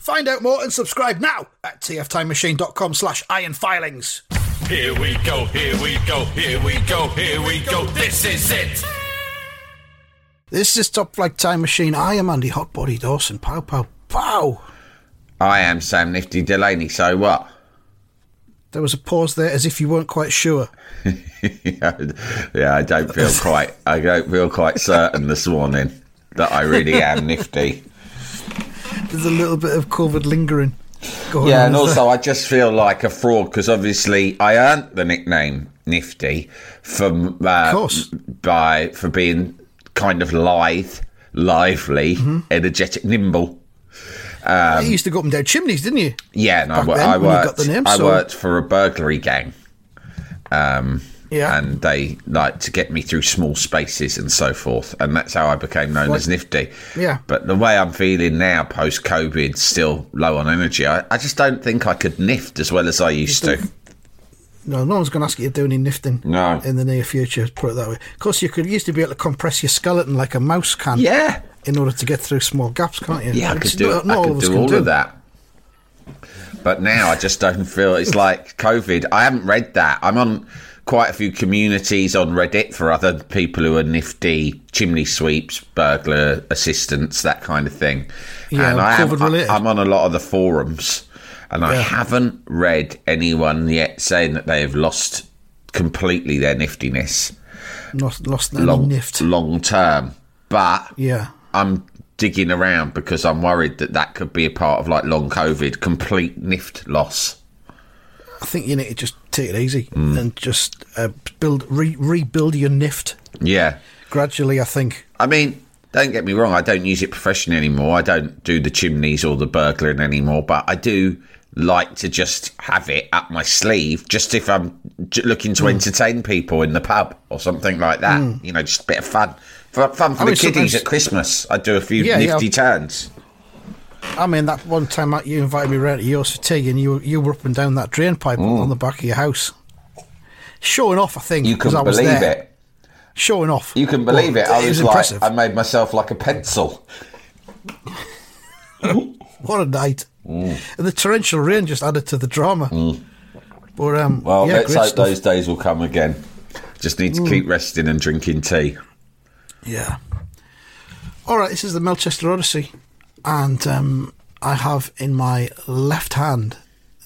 Find out more and subscribe now at tftimemachine.com slash ironfilings. Here we go, here we go, here we go, here we go. This is it. This is Top Flight Time Machine. I am Andy Hotbody Dawson. Pow, pow, pow. I am Sam Nifty Delaney, so what? There was a pause there as if you weren't quite sure. yeah, I don't feel quite. I don't feel quite certain this morning that I really am nifty. There's a little bit of COVID lingering. going Yeah, and also there? I just feel like a fraud because obviously I earned the nickname Nifty from uh, course. by for being kind of lithe, lively, Mm-hmm. energetic, nimble. you used to go up and down chimneys, didn't you? Yeah, and I, I worked. name, I so- worked for a burglary gang. Um, Yeah. and they like to get me through small spaces and so forth, and that's how I became known Like- as Nifty. Yeah. But the way I'm feeling now, post COVID, still low on energy. I, I just don't think I could nift as well as I used to. No, no one's going to ask you to do any nifting No. in the near future, put it that way. Of course, you could used to be able to compress your skeleton like a mouse can Yeah, in order to get through small gaps, can't you? yeah, I could do. not- it. not I all could of do all of that. But now I just don't feel it's like COVID. I haven't read that. I'm on quite a few communities on Reddit for other people who are nifty chimney sweeps, burglar assistants, that kind of thing. Yeah, and I am, COVID. I, am on a lot of the forums, and I Yeah. haven't read anyone yet saying that they have lost completely their niftiness Lost, lost any long nift. long term. But Yeah. I'm digging around because I'm worried that that could be a part of like long COVID, complete nift loss. I think you need to just take it easy Mm. and just uh, build, re- rebuild your nift Yeah. gradually. I think. I mean, don't get me wrong, I don't use it professionally anymore. I don't do the chimneys or the burglaring anymore, but I do like to just have it up my sleeve just if I'm looking to entertain people in the pub or something like that. You know, just a bit of fun. Fun, fun for I the mean, kiddies at Christmas. I do a few Yeah, yeah. nifty turns. I mean, that one time you invited me round to yours for tea, and you were- you were up and down that drain pipe on the back of your house, showing off. I think Mm. You can I was believe there, it. Showing off. You can believe But it. I was, like, impressive. I made myself like a pencil. What a night! And the torrential rain just added to the drama. But um, Mm. Well, yeah, let's hope stuff. those days will come again. Just need to keep resting and drinking tea. Yeah. All right, this is the Melchester Odyssey, and um, I have in my left hand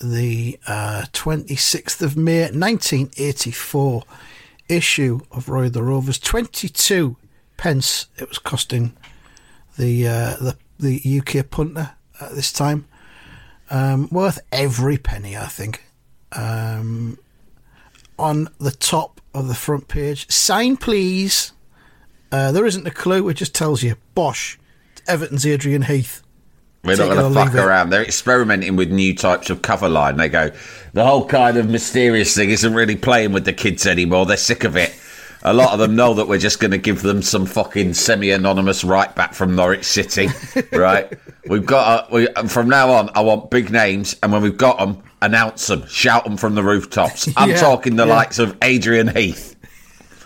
the uh, 26th of May 1984 issue of Roy the Rovers. 22 pence it was costing the uh, the the UK punter at this time. Um, worth every penny, I think. Um, on the top of the front page, sign please. Uh, there isn't a clue. It just tells you, Bosch, Everton's Adrian Heath. We're Take not going to fuck leave it. around. They're experimenting with new types of cover line. They go, the whole kind of mysterious thing isn't really playing with the kids anymore. They're sick of it. A lot of them know that we're just going to give them some fucking semi-anonymous right back from Norwich City, right? We've got a, we, from now on. I want big names, and when we've got them, announce them, shout them from the rooftops. I'm Yeah, talking the yeah. likes of Adrian Heath,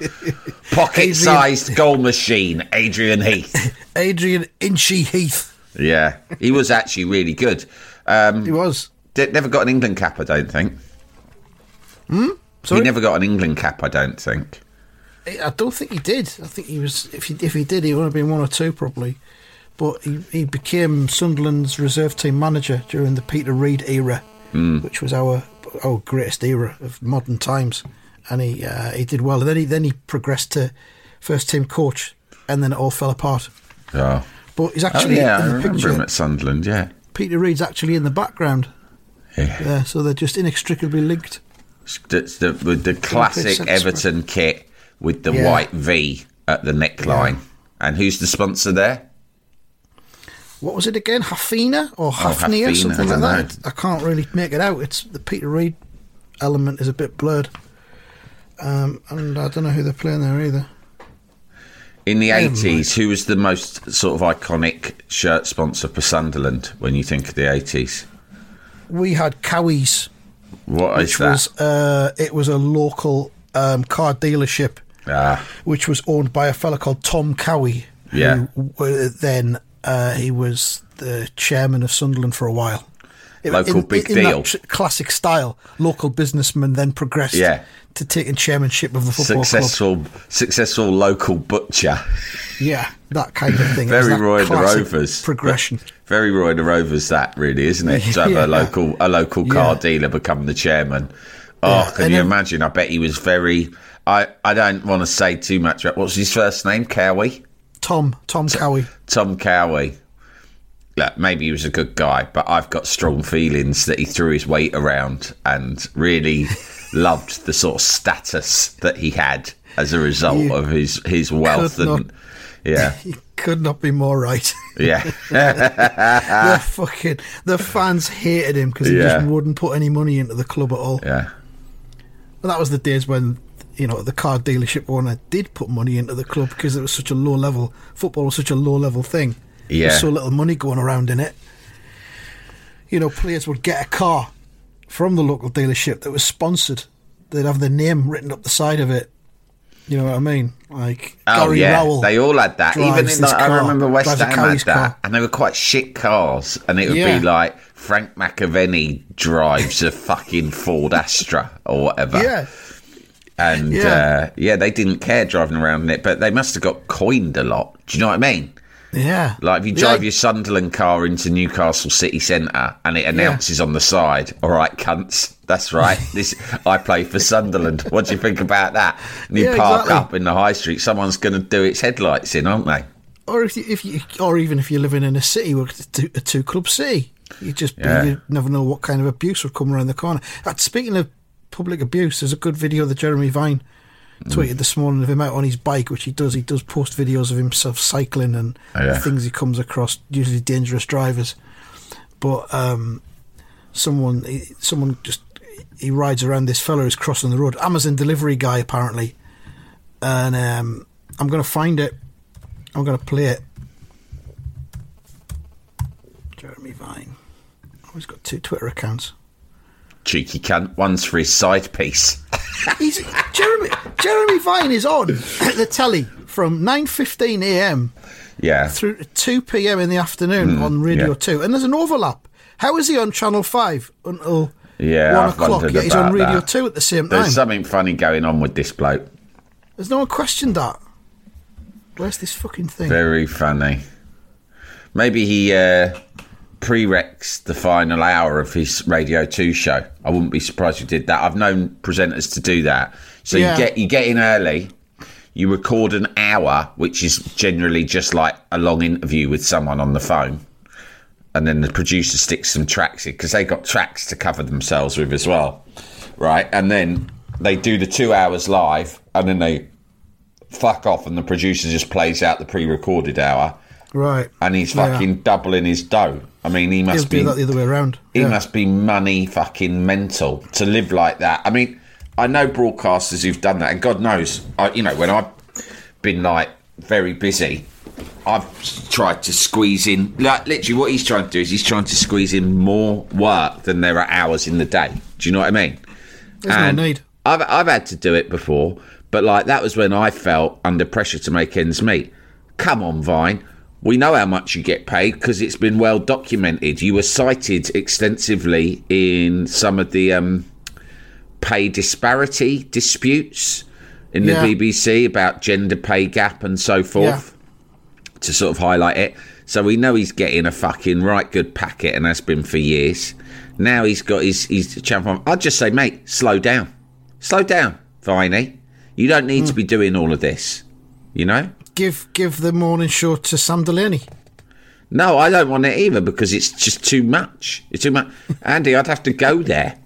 pocket-sized goal machine, Adrian Heath. Adrian Inchy Heath. Yeah, he was actually really good. Um, He was. Did, never got an England cap, I don't think. Hmm? Sorry? He never got an England cap, I don't think. I don't think he did. I think he was. If he if he did, he would have been one or two probably. But he, he became Sunderland's reserve team manager during the Peter Reid era which was our our greatest era of modern times, and he uh, he did well. And then he then he progressed to first team coach, and then it all fell apart. Oh, But he's oh actually yeah, I in the remember picture. him at Sunderland. Yeah, Peter Reid's actually in the background. yeah. Yeah, so they're just inextricably linked. It's the, with the classic Everton kit with the Yeah. white V at the neckline. And who's the sponsor there? What was it again? Hafina or Hafnia, Oh, Hafina, something I like don't that. I can't really make it out. It's the Peter Reid element is a bit blurred, um, and I don't know who they're playing there either. In the 80s, who was the most sort of iconic shirt sponsor for Sunderland when you think of the 80s? We had Cowie's, What is that? was uh, it was a local um, car dealership, Ah, which was owned by a fella called Tom Cowie. Yeah. Who, then uh, he was the chairman of Sunderland for a while. It- Local big in deal. That classic style, local businessman then progressed Yeah. To taking chairmanship of the football club. successful, successful local butcher. Yeah, that kind of thing. Very Roy the Rovers. progression. Very Roy the Rovers, that really, isn't it? To have Yeah. a local a local car Yeah. dealer become the chairman. Oh, Yeah, can and you then- imagine? I bet he was very. I, I don't want to say too much. about What's his first name? Cowie. Tom, Tom Cowie. Tom Cowie. Look, maybe he was a good guy, but I've got strong feelings that he threw his weight around and really loved the sort of status that he had as a result You of his his wealth and not- yeah, He could not be more right. yeah, the fucking the fans hated him because he Yeah. just wouldn't put any money into the club at all. yeah. And that was the days when you know the car dealership owner did put money into the club because it was such a low level football was such a low level thing. Yeah. There's so little money going around in it. You know, players would get a car from the local dealership that was sponsored. They'd have their name written up the side of it. You know what I mean? Like Oh Gary yeah, Rowell. they all had that. Even in the, I remember West Ham had that, car. and they were quite shit cars. And it would Yeah. be like Frank McAvenny drives a fucking Ford Astra or whatever. Yeah. and Yeah. uh, yeah, they didn't care driving around in it, but they must have got coined a lot. Do you know what I mean? Yeah. Like if you Yeah. drive your Sunderland car into Newcastle city centre and it announces on the side, "All right, cunts, that's right. This I play for Sunderland." What do you think about that? And you Yeah, park exactly. up in the high street, someone's going to do its headlights in, aren't they? or if you, if you, or even if you're living in a city where it's a two, club city, you just Yeah. you never know what kind of abuse will come around the corner. Uh, speaking of public abuse, there's a good video that Jeremy Vine Mm. tweeted this morning of him out on his bike, which he does. He does post videos of himself cycling and Oh, yeah. things he comes across, usually dangerous drivers. But um, someone, someone just he rides around this fella who's crossing the road. Amazon delivery guy apparently, and um, I'm going to find it. I'm going to play it. Jeremy Vine. Oh, he's got two Twitter accounts. Cheeky cunt. One's for his side piece. He's Jeremy. Jeremy Vine is on at the telly from 9:15 a.m. Yeah. through 2 p.m. in the afternoon on Radio yeah. 2, and there's an overlap. How is he on Channel 5 until Yeah, one I've o'clock? Yet he's on Radio that. 2 at the same time. There's something funny going on with this bloke. There's no one questioned that. Where's this fucking thing? Very funny. Maybe he uh, prereqs the final hour of his Radio 2 show. I wouldn't be surprised if he did that. I've known presenters to do that. So Yeah. you get you get in early, you record an hour, which is generally just like a long interview with someone on the phone. And then the producer sticks some tracks in because they got tracks to cover themselves with as well. Right? And then they do the two hours live and then they fuck off and the producer just plays out the pre-recorded hour right. and he's Yeah. fucking doubling his dough. I mean, he must do be that the other way around. he Yeah. must be money fucking mental to live like that. I mean, I know broadcasters who've done that, and God knows, I, you know, when I've been like very busy, I've tried to squeeze in. Like literally, what he's trying to do is he's trying to squeeze in more work than there are hours in the day. Do you know what I mean? There's And no need. I've I've had to do it before, but like that was when I felt under pressure to make ends meet. Come on, Vine. We know how much you get paid because it's been well documented. You were cited extensively in some of the um, pay disparity disputes in the Yeah. BBC about gender pay gap and so forth to sort of highlight it. So we know he's getting a fucking right good packet, and has been for years. Now he's got his his champion. I'd just say, mate, slow down, slow down, Viney. You don't need to be doing all of this. You know. Give give the morning show to Sam Delaney. No, I don't want it either because it's just too much. It's too much. Andy, I'd have to go there.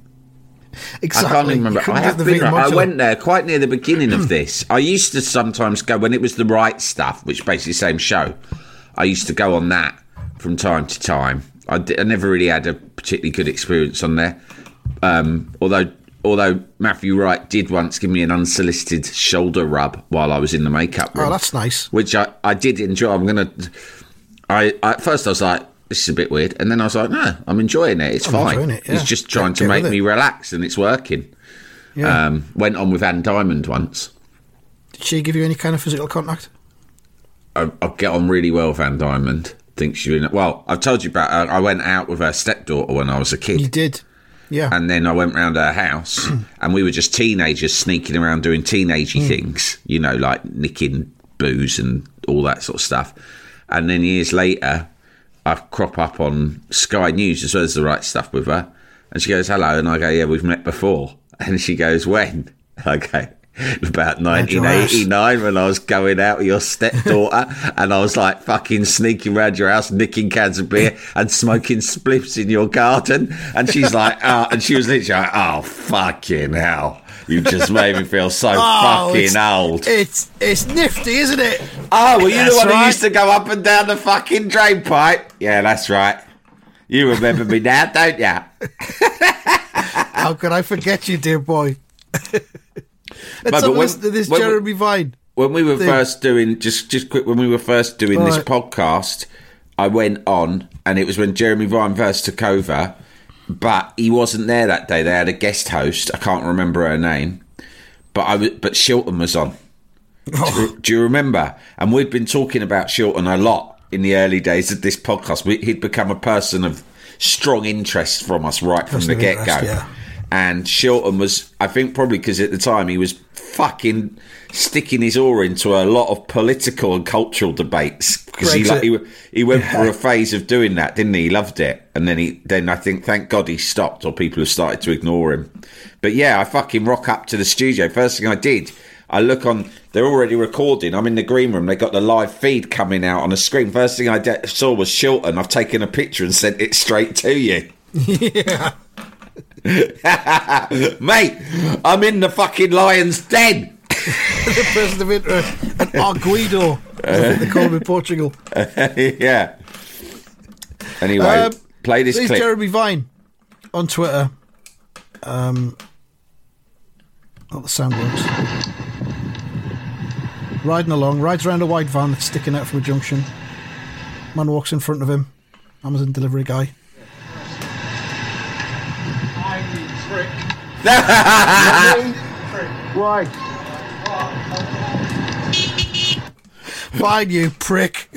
Exactly. I can't even remember. I have been. Vita I went there quite near the beginning of this. I used to sometimes go when it was the Wright Stuff, which basically the same show. I used to go on that from time to time. I, never really had a particularly good experience on there. Um, although, although Matthew Wright did once give me an unsolicited shoulder rub while I was in the makeup room Oh, that's nice. which I, I did enjoy. I'm gonna. I, I at first I was like, this is a bit weird, and then I was like, no, I'm enjoying it. It's I'm fine. it, yeah. It's just trying to make me it. relax, and it's working. Yeah. Um, went on with Anne Diamond once. Did she give you any kind of physical contact? I, I get on really well with Anne Diamond. Think she's well. I've told you about. Her. I went out with her stepdaughter when I was a kid. You did. Yeah. and then I went round her house, and we were just teenagers sneaking around doing teenagey mm. things, you know, like nicking booze and all that sort of stuff. And then years later, I crop up on Sky News as well as the Wright Stuff with her, and she goes, "Hello," and I go, "Yeah, we've met before," and she goes, "When?" I go. About your ass. 1989 when I was going out with your stepdaughter and I was like fucking sneaking around your house nicking cans of beer and smoking spliffs in your garden. And she's like oh and she was literally like oh fucking hell. You just made me feel so Oh, fucking it's, old. It's it's nifty, isn't it? oh were you That's the one who used to go up and down the fucking drain pipe? Yeah that's right. You remember me now don't ya? How could I forget you, dear boy? But when- this when Jeremy Vine. when we were thing. first doing just just quick when we were first doing this Right. podcast i went on and it was when jeremy vine first took over but he wasn't there that day they had a guest host i can't remember her name but i was but shilton was on do, oh. do you remember and we'd been talking about shilton a lot in the early days of this podcast we, he'd become a person of strong interest from us right from the get-go yeah. And Shilton was, I think, probably because at the time he was fucking sticking his oar into a lot of political and cultural debates because he, like, he he went through a phase of doing that, didn't he? He loved it, and then he then I think thank God he stopped, or people have started to ignore him. But yeah, I fucking rock up to the studio. First thing I did. I look on, they're already recording. I'm in the green room. They got the live feed coming out on the screen. First thing I de- saw was Shilton. I've taken a picture and sent it straight to you. yeah. Mate, I'm in the fucking lion's den. the person of interest. And Arguido, as they call him in Portugal. yeah. Anyway, Um, play this clip. Jeremy Vine on Twitter. Um, not the sound works. Riding along, rides around a white van that's sticking out from a junction. Man walks in front of him. Amazon delivery guy. Why? Fine, you prick.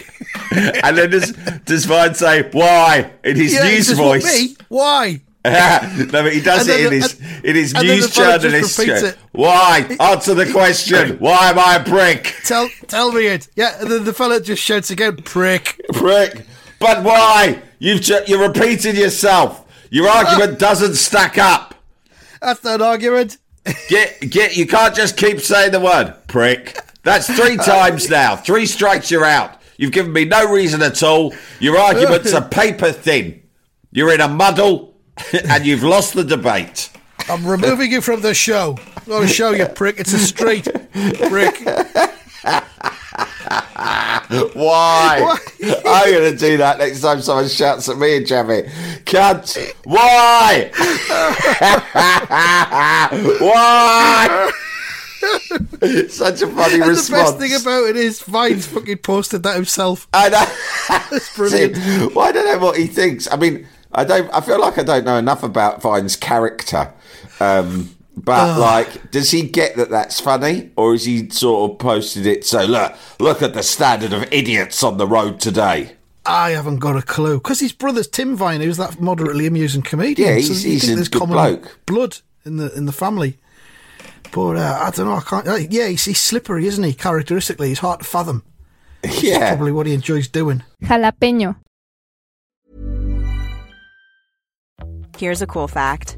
and then does, does Vine say, why? In his Yeah, news voice. me? Why? no, but he does And it in the- his, in his news the fella just journalist. Why? Answer the question. Why am I a prick? Tell tell me it. Yeah, and then the fella just shouts again, prick. Prick. But why? You've ju- you're repeating yourself. Your uh. argument doesn't stack up. That's not an argument. Get get. You can't just keep saying the word prick. That's three times now. Three strikes, you're out. You've given me no reason at all. Your arguments are paper thin. You're in a muddle, and you've lost the debate. I'm removing you from the show. I'm not a show, you prick. It's a street. Prick. Why? I'm going to do that next time someone shouts at me and Jamie. Cunt. Why? Why? Such a funny And response. the best thing about it is Vine's fucking posted that himself. I know. It's brilliant. See, well, I don't know what he thinks. I mean, I don't. I feel like I don't know enough about Vine's character. Um, but like, does he get that that's funny, or is he sort of posted it so look, look at the standard of idiots on the road today? I haven't got a clue. Because his brother's Tim Vine, who's that moderately amusing comedian. Yeah, he's- you he's a good common bloke. blood in the in the family. But uh, I don't know. I can't. Uh, yeah, he's, he's slippery, isn't he? Characteristically, he's hard to fathom. Yeah, Probably what he enjoys doing. Jalapeño. Here's a cool fact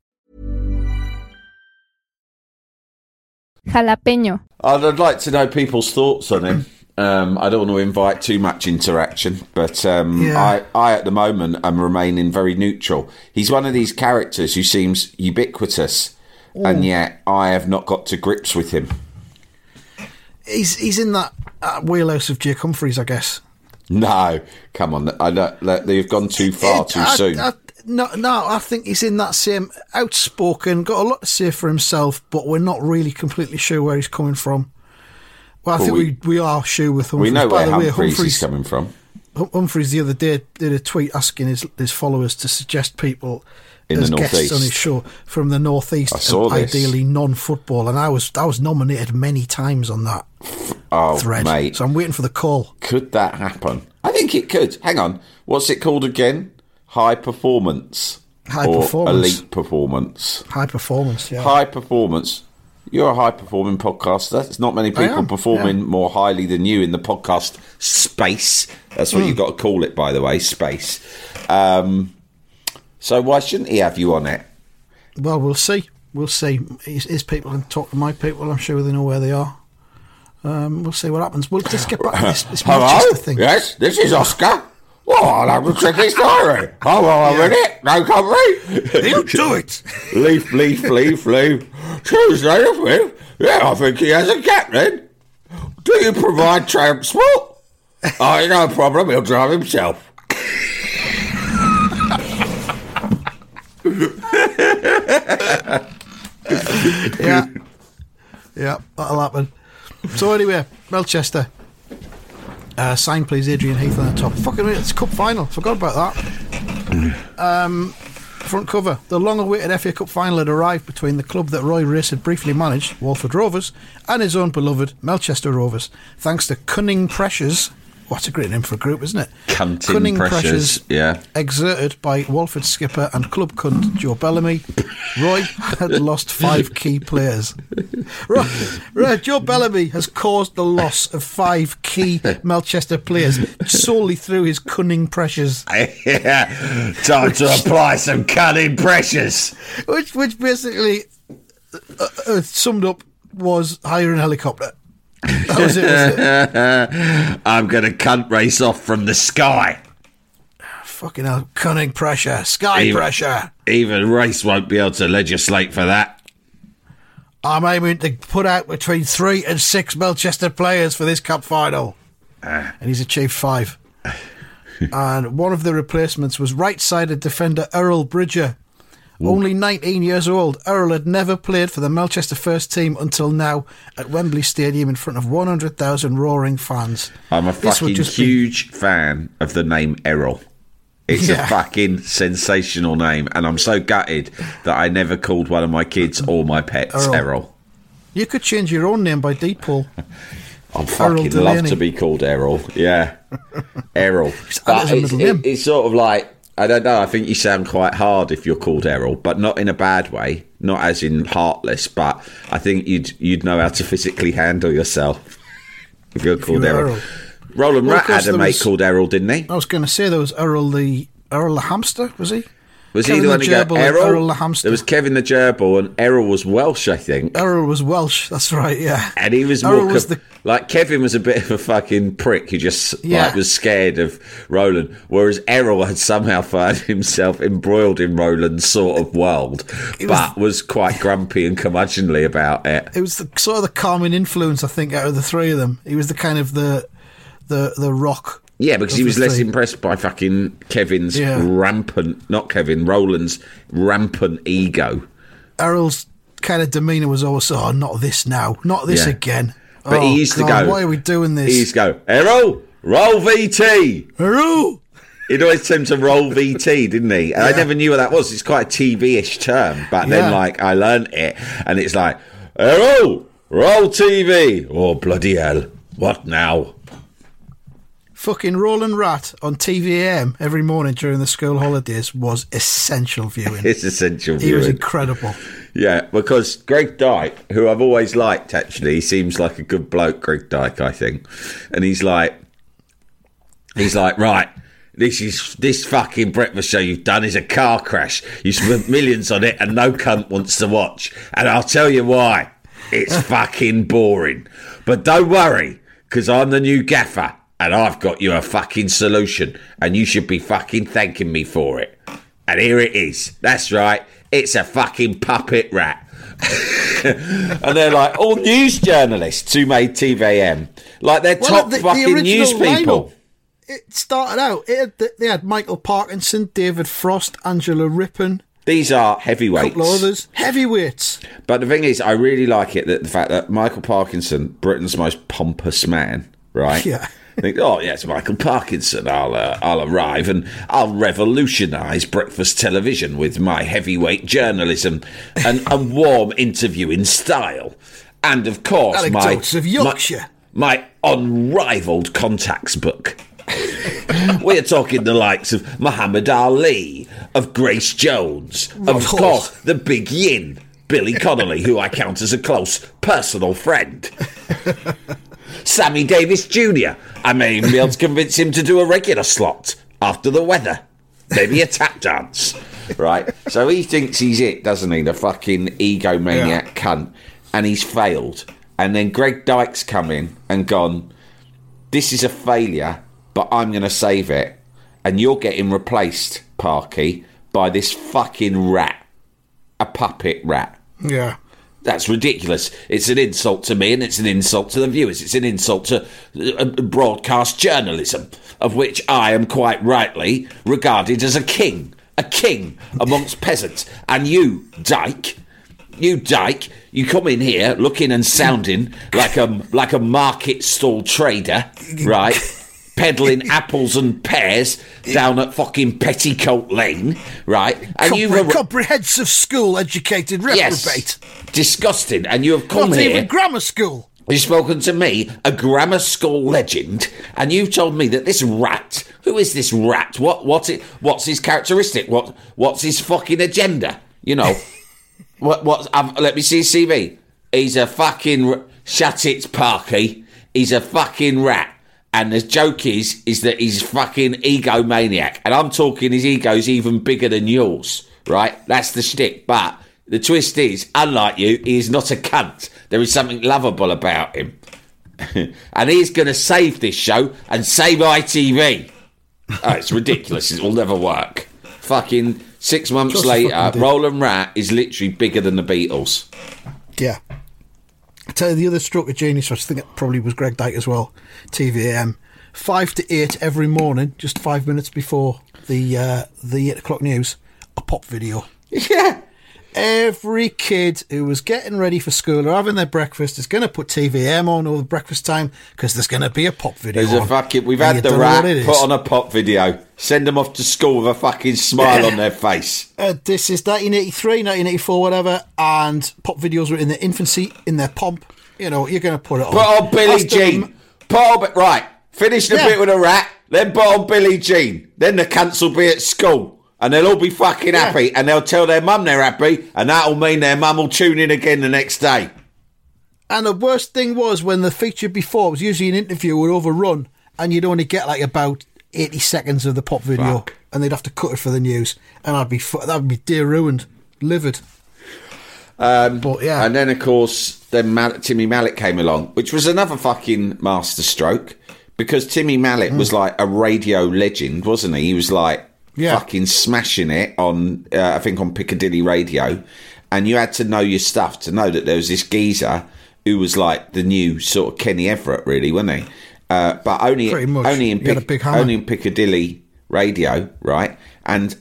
Jalapeño. I'd, I'd like to know people's thoughts on him. Um, I don't want to invite too much interaction, but um, Yeah. I, I, at the moment, am remaining very neutral. He's one of these characters who seems ubiquitous, and yet I have not got to grips with him. He's he's in that uh, wheelhouse of Jake Humphries, I guess. No, come on, I don't, they've gone too far It- too I- soon. I- no, no, I think he's in that same outspoken, got a lot to say for himself, but we're not really completely sure where he's coming from. Well, I Well, think we- we, we are sure with Humphries. we know By where the way, Humphries, is coming from. Hum- Humphries the other day did a tweet asking his, his followers to suggest people In the as guests northeast. on his show from the northeast, I saw and this. ideally non-football, and I was I was nominated many times on that Oh, thread. mate, So I'm waiting for the call. could that happen? I think it could. Hang on, what's it called again? High performance. High or performance. Elite performance. High performance, yeah. High performance. You're a high performing podcaster. There's not many people am, performing yeah. more highly than you in the podcast space. That's what you've got to call it, by the way, space. Um, so why shouldn't he have you on it? Well, we'll see. We'll see. His, his people can talk to my people. I'm sure they know where they are. Um, we'll see what happens. We'll just get back to this, this Melchester thing. Yes, this is Oscar. Well, I'll have to check his diary. Oh, well, a minute. No company. You do it. leaf, leaf, leaf, leaf. Tuesday the 5th. Yeah, I think he has a captain. Do you provide transport? oh, no problem. He'll drive himself. Yeah. Yeah, that'll happen. So anyway, Melchester. Uh, sign please, Adrian Heath on the top. Fucking hell, it's cup final. Forgot about that. Um, front cover. The long-awaited FA Cup final had arrived between the club that Roy Race had briefly managed, Walford Rovers, and his own beloved Melchester Rovers, thanks to cunning pressures. What's a great name for a group, isn't it? Cunting Cunning pressures, yeah. exerted by Walford skipper and club cunt Joe Bellamy, Roy had lost five key players. Roy, Roy- Joe Bellamy has caused the loss of five key Melchester players solely through his cunning pressures, yeah. Time to apply some cunning pressures. which, which basically uh, uh, summed up was hire an helicopter. That was it. Wasn't it? I'm going to cunt race off from the sky. Fucking hell, cunning pressure, sky Even- pressure. Even race won't be able to legislate for that. I'm aiming to put out between three and six Melchester players for this cup final. Ah. and he's achieved five. and one of the replacements was right sided defender Earl Bridger. Only 19 years old, Earl had never played for the Melchester first team until now at Wembley Stadium in front of 100,000 roaring fans. I'm a This fucking just be- huge fan of the name Errol. It's Yeah. a fucking sensational name, and I'm so gutted that I never called one of my kids or my pets Errol. Errol. You could change your own name by deed poll. I'd fucking love to be called Errol. Yeah, Errol. add it But it's, it- it's sort of like I don't know. I think you sound quite hard if you're called Errol, but not in a bad way. Not as in heartless, but I think you'd you'd know how to physically handle yourself if you're called were Errol. Errol. Roland Well, Rat had a mate called Errol, didn't he? I was going to say there was Errol the Errol the hamster, was he? Was Kevin he the one the who got Errol? Errol the hamster. There was Kevin the gerbil, and Errol was Welsh, I think. Errol was Welsh. That's right. Yeah. And he was Errol more was the like Kevin was a bit of a fucking prick who just Yeah. like was scared of Roland, whereas Errol had somehow found himself embroiled in Roland's sort of world, was- but was quite grumpy and curmudgeonly about it. it was the, sort of the calming influence. I think out of the three of them, he was the kind of the the the rock. Yeah, because he was less three. impressed by fucking Kevin's Yeah. rampant, not Kevin, Roland's rampant ego. Errol's kind of demeanour was always, "Oh, not this now, not this Yeah. again." But oh, he used to go. Why are we doing this? He used to go, Errol, roll VT. Errol. He'd always tend to roll VT, didn't he? And I never knew what that was. It's quite a TV-ish term, but then like I learnt it, and it's like, Errol, roll TV. Oh bloody hell! What now? Fucking Roland Rat on TVAM every morning during the school holidays was essential viewing. It's essential viewing. he was incredible. Yeah, because Greg Dyke, who I've always liked, actually, he seems like a good bloke, Greg Dyke, I think. And he's like, he's like, right, this is this fucking breakfast show you've done is a car crash. You spent millions on it, and no cunt wants to watch. And I'll tell you why. It's fucking boring. But don't worry, because I'm the new gaffer, and I've got you a fucking solution, and you should be fucking thanking me for it. And here it is. That's right. It's a fucking puppet rat. and they're like all news journalists who made TV-am. Like they're Well, top the- the fucking original news people. lineup- It started out. It had, they had Michael Parkinson, David Frost, Angela Rippon, These are heavyweights. couple of others, heavyweights. But the thing is, I really like it that the fact that Michael Parkinson, Britain's most pompous man, right? Yeah. Think, oh yes, Michael Parkinson. I'll uh, I'll arrive and I'll revolutionise breakfast television with my heavyweight journalism and a warm interviewing style, and of course my Anecdotes of Yorkshire. my, my unrivalled contacts book. We're talking the likes of Muhammad Ali, of Grace Jones, of Hall. course the Big Yin, Billy Connolly, who I count as a close personal friend. Sammy Davis Jr. I may even be able to convince him to do a regular slot after the weather. Maybe a tap dance. Right? So he thinks he's it, doesn't he? The fucking egomaniac cunt. And he's failed. And then Greg Dyke's come in and gone, this is a failure, but I'm going to save it. And you're getting replaced, Parky, by this fucking rat. A puppet rat. Yeah. That's ridiculous. It's an insult to me and it's an insult to the viewers. It's an insult to uh, broadcast journalism, of which I am quite rightly regarded as a king. A king amongst peasants. And you, Dyke, you Dyke, you come in here looking and sounding like a like a market stall trader, right? Peddling apples and pears down at fucking Petticoat Lane, right? And Compre- ar- comprehensive school educated reprobate. yes, disgusting. And you have come Not here. even grammar school. You've spoken to me, a grammar school legend, and you've told me that this rat. Who is this rat? What? What's it? What's his characteristic? What? What's his fucking agenda? You know. what? What? Um, let me see his CV. He's a fucking shut it, Parky. He's a fucking rat. And the joke is, is that he's fucking egomaniac. And I'm talking his ego's even bigger than yours, right? That's the shtick. But the twist is, unlike you, he is not a cunt. There is something lovable about him. and he's going to save this show and save ITV. Oh, it's ridiculous. It will never work. Fucking six months Just later, fucking. Roland Rat is literally bigger than the Beatles. Yeah. I tell you the other stroke of genius, I think it probably was Greg Dyke as well. TV-am, five to eight every morning, just five minutes before the uh, the eight o'clock news, a pop video. Yeah. Every kid who was getting ready for school or having their breakfast is going to put TV-am on over breakfast time because there's going to be a pop video. There's a fucking. We've And had the rat put on a pop video. Send them off to school with a fucking smile on their face. Uh, this is 1983, 1984, whatever, and pop videos were in their infancy, in their pomp. You know, you're going to put it on. Put on Billie Jean. Put on. Right. Finish the Yeah. bit with a rat. Then put on Billie Jean. Then the cunts will be at school. And they'll all be fucking Yeah. happy. And they'll tell their mum they're happy. And that'll mean their mum will tune in again the next day. And the worst thing was when the feature before was usually an interview would overrun, and you'd only get like about 80 seconds of the pop video. Fuck. and they'd have to cut it for the news, and I'd be that'd be dear ruined, livid. Um, but yeah, And then, of course, then Mal- Timmy Mallett came along, which was another fucking masterstroke because Timmy Mallett mm. was like a radio legend, wasn't he? He was like Yeah. fucking smashing it on, uh, I think, on Piccadilly Radio. And you had to know your stuff to know that there was this geezer who was like the new sort of Kenny Everett, really, wasn't he? Uh, but only, only in He had a Pic- only in Piccadilly Radio, right? And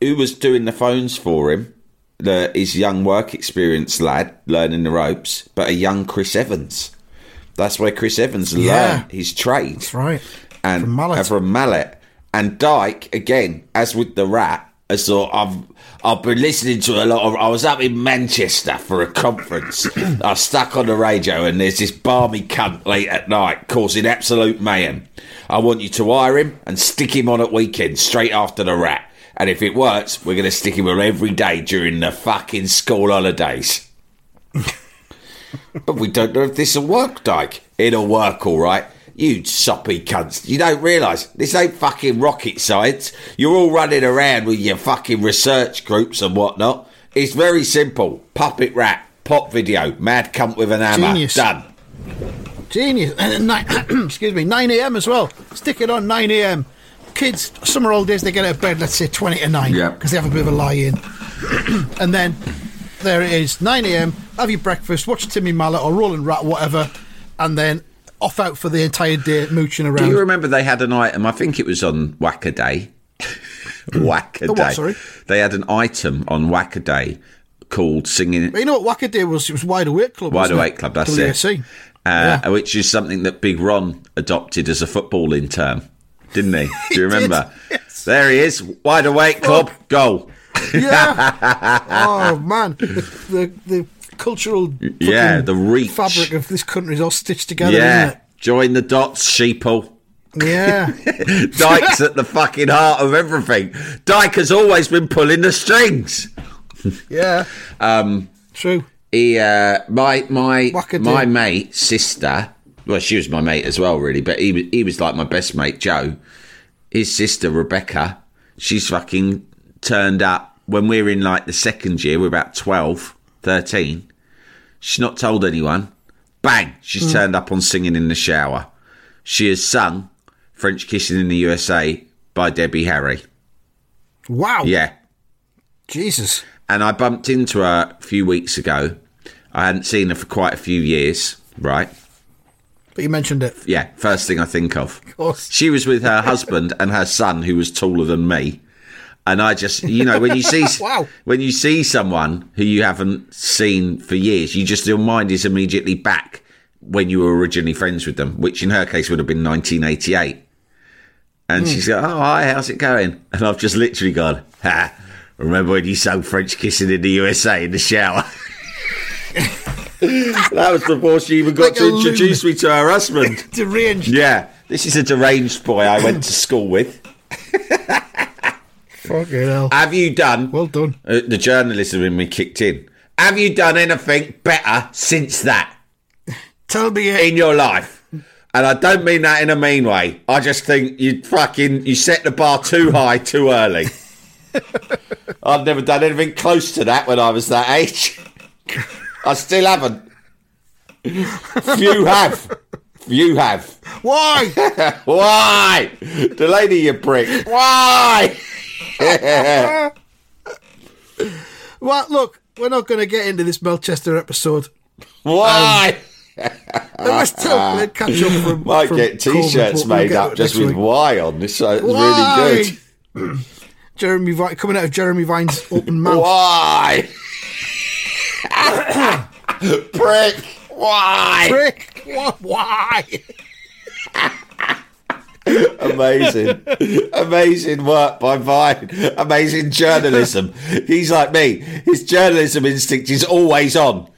who was doing the phones for him? The, his young work experience lad learning the ropes, but a young Chris Evans. That's where Chris Evans Yeah. learned his trade. that's right. And From Mallett. and from Mallett. And Dyke, again, as with the rat, has thought I've I've been listening to a lot of I was up in Manchester for a conference. I was stuck on the radio and there's this balmy cunt late at night causing absolute mayhem. I want you to wire him and stick him on at weekends straight after the rat. And if it works, we're gonna stick him on every day during the fucking school holidays. But we don't know if this will work, Dyke. It'll work, all right. You soppy cunts. You don't realise this ain't fucking rocket science. You're all running around with your fucking research groups and whatnot. It's very simple. Puppet rat, pop video, mad cunt with an hammer. Genius. Done. Genius. Excuse me, 9 a.m. as well. Stick it on 9 a.m. Kids, summer holidays, they get out of bed, let's say 20 to 9. Yeah. Because they have a bit of a lie in. and then there it is, 9 a.m. Have your breakfast, watch Timmy Mallett or Roland Rat, whatever. And then off out for the entire day mooching around. Do you remember they had an item? I think it was on Wacaday. Wacaday. The what, sorry? They had an item on Wacaday called singing. But you know what Wacaday was? It was Wide Awake Club. Wide Awake it? Club, that's it. Uh, Which is something that Big Ron adopted as a footballing term, didn't he? Do you remember? yes. There he is, Wide Awake Club, goal. Yeah. oh man, the the cultural Yeah, the reach. fabric of this country is all stitched together, Yeah, join the dots, sheeple. Yeah. Dyke's at the fucking heart of everything. Dyke has always been pulling the strings. Yeah. Um. True. He, uh, my my Wackadoo. my mate sister. Well, she was my mate as well, really. But he was he was like my best mate, Joe. His sister Rebecca. She's fucking turned up when we're in like the second year. We're about 12, 13. She's not told anyone. Bang! She's mm. turned up on singing in the shower. She has sung "French Kissing in the USA" by Debbie Harry. Wow. Yeah, Jesus. and I bumped into her a few weeks ago. I hadn't seen her for quite a few years, right? But you mentioned it. Yeah, first thing I think of. Of course. She was with her husband and her son, who was taller than me. And I just, you know, when you see Wow. when you see someone who you haven't seen for years, you just your mind is immediately back when you were originally friends with them, which in her case would have been 1988. And she's like, "Oh, hi, how's it going?" And I've just literally gone, "Ha! Remember when you sang French kissing in the USA in the shower?" that was before she even got Like to introduce me to her husband. Deranged. Yeah, this is a deranged boy I went to school with. Fucking hell. Have you done? Well done. Uh, the journalism in me kicked in. Have you done anything better since that Tell me it. in your life? And I don't mean that in a mean way. I just think you fucking you set the bar too high too early. I've never done anything close to that when I was that age. I still haven't. Few have. Few have. Why? Why? The lady, you prick. Why? well, look, we're not going to get into this Melchester episode. Why? Um, going to catch up from. Might from get t-shirts but we'll made up just with week. Y on this. So it's Why? really good. Jeremy Vine, coming out of Jeremy Vine's open mouth. Why? Prick. Why? Prick. Why? Amazing. Amazing work by Vine. Amazing journalism. He's like me. His journalism instinct is always on.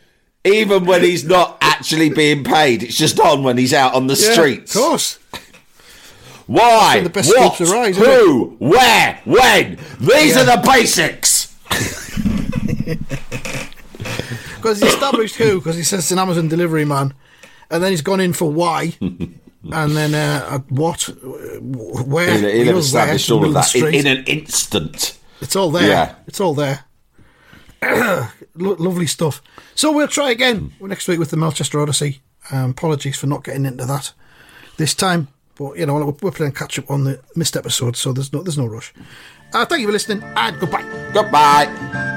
Even when he's not actually being paid, it's just on when he's out on the Yeah, streets. Of course. Why? The best what? isn't Who? Where? When? These Yeah. are the basics. Because he established who, because he says it's an Amazon delivery man. And then he's gone in for why. and then uh, at what, where, He'll, he'll have established all of that in, in an instant. It's all there. Yeah. It's all there. Lovely stuff. So we'll try again next week with the Melchester Odyssey. Um, apologies for not getting into that this time, but you know we're, we're playing catch up on the missed episode, so there's no there's no rush. Uh, thank you for listening, and goodbye. Goodbye.